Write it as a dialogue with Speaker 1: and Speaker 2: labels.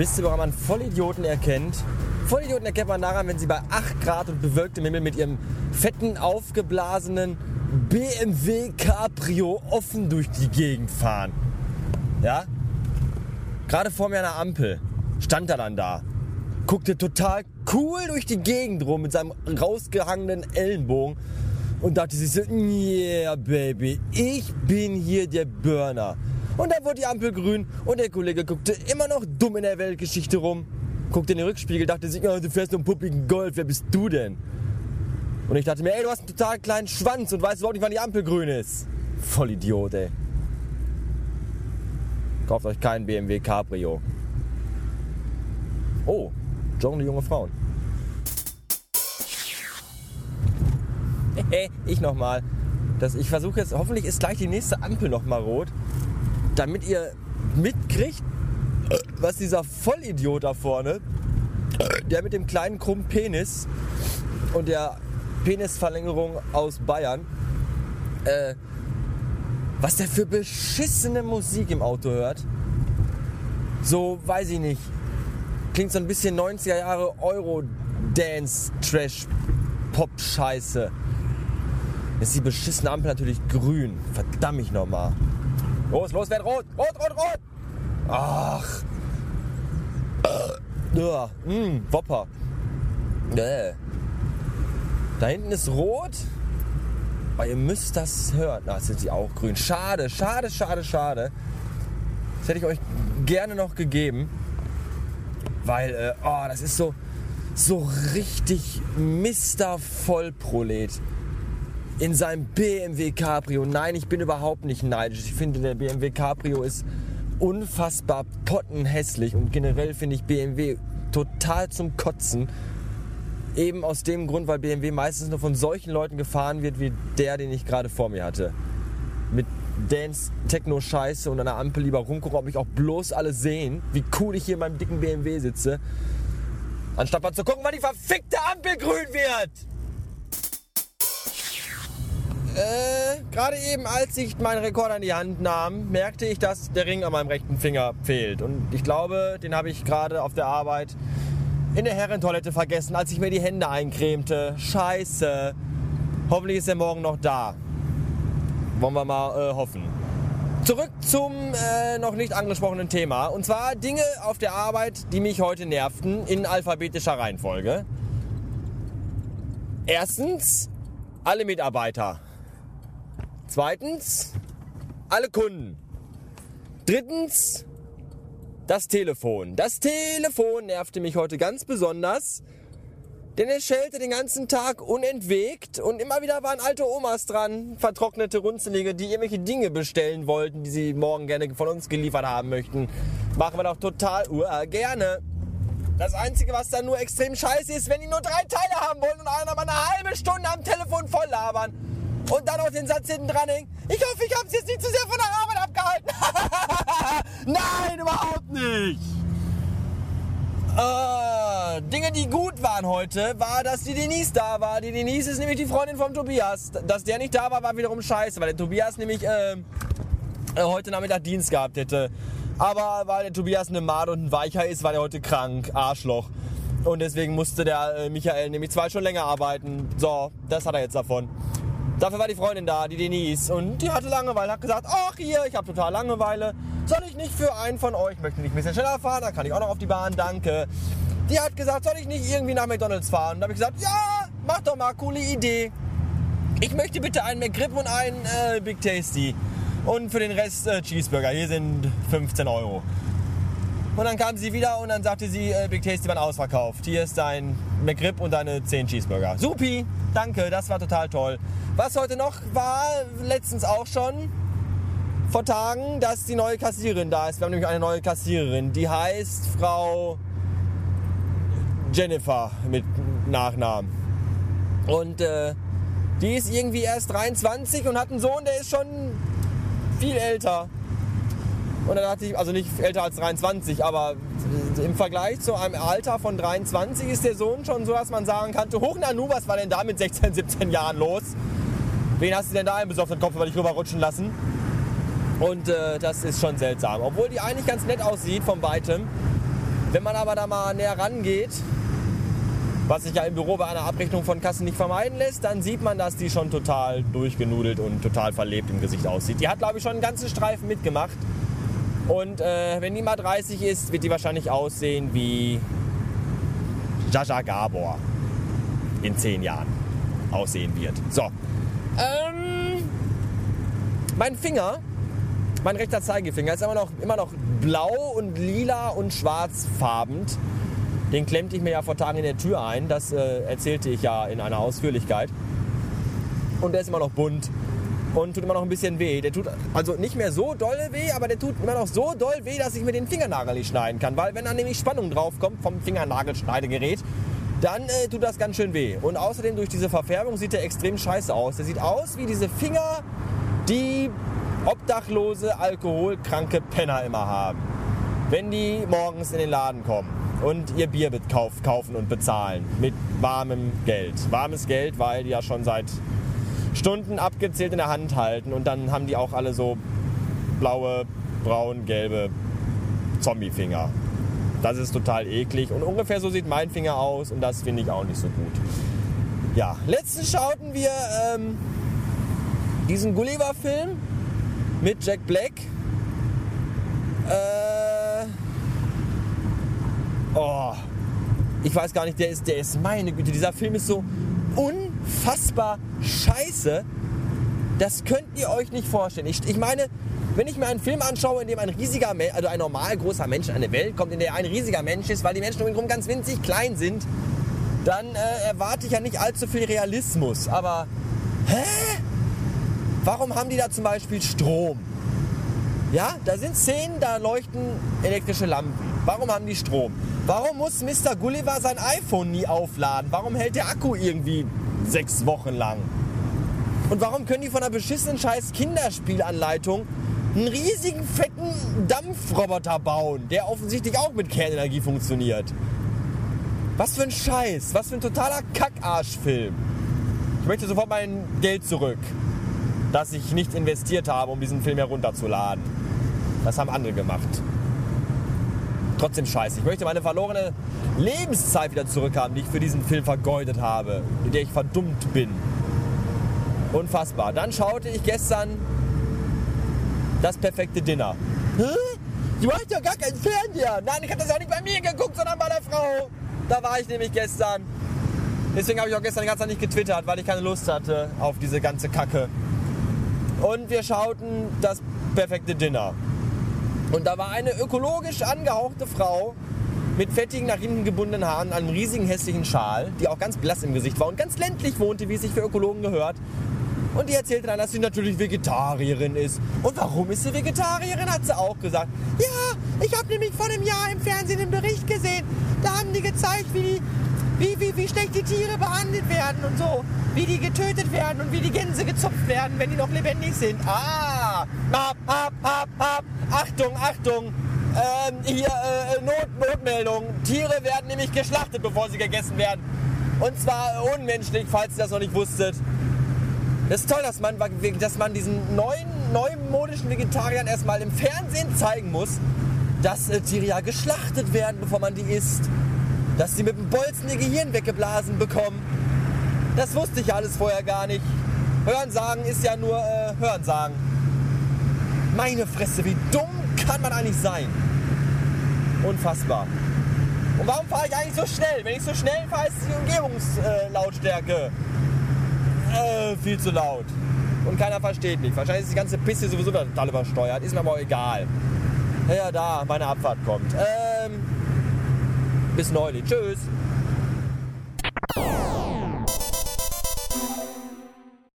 Speaker 1: Wisst ihr, woran man Vollidioten erkennt? Vollidioten erkennt man daran, wenn sie bei 8 Grad und bewölktem Himmel mit ihrem fetten, aufgeblasenen BMW Cabrio offen durch die Gegend fahren. Ja? Gerade vor mir an der Ampel stand er dann da. Guckte total cool durch die Gegend rum mit seinem rausgehangenen Ellenbogen und dachte sich so, yeah, Baby, ich bin hier der Burner. Und dann wurde die Ampel grün und der Kollege guckte immer noch dumm in der Weltgeschichte rum, guckte in den Rückspiegel, dachte sich, oh, du fährst nur einen puppigen Golf, wer bist du denn? Und ich dachte mir, ey, du hast einen total kleinen Schwanz und weißt überhaupt nicht, wann die Ampel grün ist. Voll Idiot, ey. Kauft euch keinen BMW Cabrio. Oh, joggen junge Frauen. Ich nochmal. Ich versuche jetzt, hoffentlich ist gleich die nächste Ampel nochmal rot, damit ihr mitkriegt, was dieser Vollidiot da vorne, der mit dem kleinen krummen Penis und der Penisverlängerung aus Bayern, äh, was der für beschissene Musik im Auto hört. So, weiß ich nicht. Klingt so ein bisschen 90er Jahre Euro-Dance, Trash, Pop-Scheiße. Ist die beschissene Ampel natürlich grün. Verdammt nochmal. Los, los, werd rot! Rot, rot, rot! Ach. Äh. Ja, mh, mm, Wopper. Äh. Da hinten ist rot. Aber ihr müsst das hören. Da sind sie auch grün. Schade, schade, schade, schade. Das hätte ich euch gerne noch gegeben. Weil, äh, oh, das ist so, so richtig Mr. Vollprolet in seinem BMW Cabrio. Nein, ich bin überhaupt nicht neidisch. Ich finde, der BMW Cabrio ist unfassbar pottenhässlich und generell finde ich BMW total zum Kotzen. Eben aus dem Grund, weil BMW meistens nur von solchen Leuten gefahren wird, wie der, den ich gerade vor mir hatte. Mit Dance, Techno-Scheiße und an der Ampel lieber rumgucken, ob mich auch bloß alle sehen, wie cool ich hier in meinem dicken BMW sitze. Anstatt mal zu gucken, wann die verfickte Ampel grün wird. Äh, gerade eben, als ich meinen Rekorder in die Hand nahm, merkte ich, dass der Ring an meinem rechten Finger fehlt. Und ich glaube, den habe ich gerade auf der Arbeit in der Herrentoilette vergessen, als ich mir die Hände eincremte. Scheiße. Hoffentlich ist er morgen noch da. Wollen wir mal äh, hoffen. Zurück zum äh, noch nicht angesprochenen Thema. Und zwar Dinge auf der Arbeit, die mich heute nervten, in alphabetischer Reihenfolge. Erstens, alle Mitarbeiter. Zweitens, alle Kunden. Drittens, das Telefon. Das Telefon nervte mich heute ganz besonders, denn es schellte den ganzen Tag unentwegt und immer wieder waren alte Omas dran, vertrocknete Runzelige, die irgendwelche Dinge bestellen wollten, die sie morgen gerne von uns geliefert haben möchten. Machen wir doch total uh, gerne. Das Einzige, was dann nur extrem scheiße ist, wenn die nur drei Teile haben wollen und einer mal eine halbe Stunde am Telefon voll labern und dann noch den Satz hinten dran hängen. Ich hoffe, ich habe es jetzt nicht zu sehr von der Arbeit abgehalten. Nein, überhaupt nicht. Äh, Dinge, die gut waren heute, war, dass die Denise da war. Die Denise ist nämlich die Freundin von Tobias. Dass der nicht da war, war wiederum scheiße, weil der Tobias nämlich äh, äh, heute Nachmittag Dienst gehabt hätte. Aber weil der Tobias eine Made und ein Weicher ist, war der heute krank. Arschloch. Und deswegen musste der äh, Michael nämlich zwei Stunden länger arbeiten. So, das hat er jetzt davon. Dafür war die Freundin da, die Denise. Und die hatte Langeweile, hat gesagt, ach hier, ich habe total Langeweile. Soll ich nicht für einen von euch, möchte nicht ein bisschen schneller fahren, dann kann ich auch noch auf die Bahn, danke. Die hat gesagt, soll ich nicht irgendwie nach McDonalds fahren? Und da habe ich gesagt, ja, mach doch mal, coole Idee. Ich möchte bitte einen McGrip und einen äh, Big Tasty. Und für den Rest äh, Cheeseburger. Hier sind 15 Euro. Und dann kam sie wieder und dann sagte sie, äh, Big Tasty waren ausverkauft. Hier ist dein McRib und deine 10 Cheeseburger. Supi, danke, das war total toll. Was heute noch war, letztens auch schon, vor Tagen, dass die neue Kassiererin da ist. Wir haben nämlich eine neue Kassiererin, die heißt Frau Jennifer mit Nachnamen. Und äh, die ist irgendwie erst 23 und hat einen Sohn, der ist schon viel älter. Und dann dachte ich, also nicht älter als 23, aber im Vergleich zu einem Alter von 23 ist der Sohn schon so, dass man sagen kann, hoch Nanu, was war denn da mit 16, 17 Jahren los? Wen hast du denn da einen besoffenen Kopf über dich rüberrutschen lassen? Und äh, das ist schon seltsam. Obwohl die eigentlich ganz nett aussieht von weitem. Wenn man aber da mal näher rangeht, was sich ja im Büro bei einer Abrechnung von Kassen nicht vermeiden lässt, dann sieht man, dass die schon total durchgenudelt und total verlebt im Gesicht aussieht. Die hat, glaube ich, schon einen ganzen Streifen mitgemacht. Und äh, wenn die mal 30 ist, wird die wahrscheinlich aussehen wie Jaja Gabor in 10 Jahren aussehen wird. So. Ähm, mein Finger, mein rechter Zeigefinger ist immer noch, immer noch blau und lila und schwarzfarbend. Den klemmte ich mir ja vor Tagen in der Tür ein. Das äh, erzählte ich ja in einer Ausführlichkeit. Und der ist immer noch bunt und tut immer noch ein bisschen weh. Der tut also nicht mehr so doll weh, aber der tut immer noch so doll weh, dass ich mir den Fingernagel nicht schneiden kann. Weil wenn dann nämlich Spannung draufkommt vom Fingernagelschneidegerät, dann äh, tut das ganz schön weh. Und außerdem durch diese Verfärbung sieht er extrem scheiße aus. Der sieht aus wie diese Finger, die obdachlose, alkoholkranke Penner immer haben. Wenn die morgens in den Laden kommen und ihr Bier kaufen und bezahlen mit warmem Geld. Warmes Geld, weil die ja schon seit Stunden abgezählt in der Hand halten und dann haben die auch alle so blaue, braun, gelbe Zombie-Finger. Das ist total eklig und ungefähr so sieht mein Finger aus und das finde ich auch nicht so gut. Ja, letztens schauten wir ähm, diesen Gulliver-Film mit Jack Black. Äh, oh, ich weiß gar nicht, der ist, der ist meine Güte. Dieser Film ist so unfassbar scheiße. Das könnt ihr euch nicht vorstellen. Ich, ich meine, wenn ich mir einen Film anschaue, in dem ein riesiger, also ein normal großer Mensch in eine Welt kommt, in der ein riesiger Mensch ist, weil die Menschen um ihn herum ganz winzig klein sind, dann äh, erwarte ich ja nicht allzu viel Realismus. Aber, hä? Warum haben die da zum Beispiel Strom? Ja, da sind Szenen, da leuchten elektrische Lampen. Warum haben die Strom? Warum muss Mr. Gulliver sein iPhone nie aufladen? Warum hält der Akku irgendwie sechs Wochen lang? Und warum können die von einer beschissenen scheiß Kinderspielanleitung einen riesigen, fetten Dampfroboter bauen, der offensichtlich auch mit Kernenergie funktioniert? Was für ein Scheiß, was für ein totaler Kackarschfilm. Ich möchte sofort mein Geld zurück, das ich nicht investiert habe, um diesen Film herunterzuladen. Das haben andere gemacht trotzdem scheiße. Ich möchte meine verlorene Lebenszeit wieder zurückhaben, die ich für diesen Film vergeudet habe, in der ich verdummt bin. Unfassbar. Dann schaute ich gestern das perfekte Dinner. Hä? Du hast ja gar keinen Fernseher. Nein, ich habe das auch nicht bei mir geguckt, sondern bei der Frau. Da war ich nämlich gestern. Deswegen habe ich auch gestern die ganze Zeit nicht getwittert, weil ich keine Lust hatte auf diese ganze Kacke. Und wir schauten das perfekte Dinner. Und da war eine ökologisch angehauchte Frau mit fettigen, nach hinten gebundenen Haaren, einem riesigen hässlichen Schal, die auch ganz blass im Gesicht war und ganz ländlich wohnte, wie es sich für Ökologen gehört. Und die erzählte dann, dass sie natürlich Vegetarierin ist. Und warum ist sie Vegetarierin, hat sie auch gesagt. Ja, ich habe nämlich vor einem Jahr im Fernsehen einen Bericht gesehen. Da haben die gezeigt, wie die wie, wie, wie schlecht die Tiere behandelt werden und so. Wie die getötet werden und wie die Gänse gezupft werden, wenn die noch lebendig sind. Ah! Ab, ab, ab, ab! Achtung, Achtung! Ähm, hier, äh, Not, Notmeldung. Tiere werden nämlich geschlachtet, bevor sie gegessen werden. Und zwar unmenschlich, falls ihr das noch nicht wusstet. Das ist toll, dass man, dass man diesen neuen, neumodischen Vegetariern erstmal im Fernsehen zeigen muss, dass äh, Tiere ja geschlachtet werden, bevor man die isst dass sie mit dem Bolzen ihr Gehirn weggeblasen bekommen. Das wusste ich alles vorher gar nicht. Hörensagen ist ja nur äh, Hörensagen. Meine Fresse, wie dumm kann man eigentlich sein? Unfassbar. Und warum fahre ich eigentlich so schnell? Wenn ich so schnell fahre, ist die Umgebungslautstärke äh, viel zu laut. Und keiner versteht mich. Wahrscheinlich ist die ganze Piste sowieso total übersteuert. Ist mir aber auch egal. Ja, da, meine Abfahrt kommt. Ähm, bis neulich. Tschüss.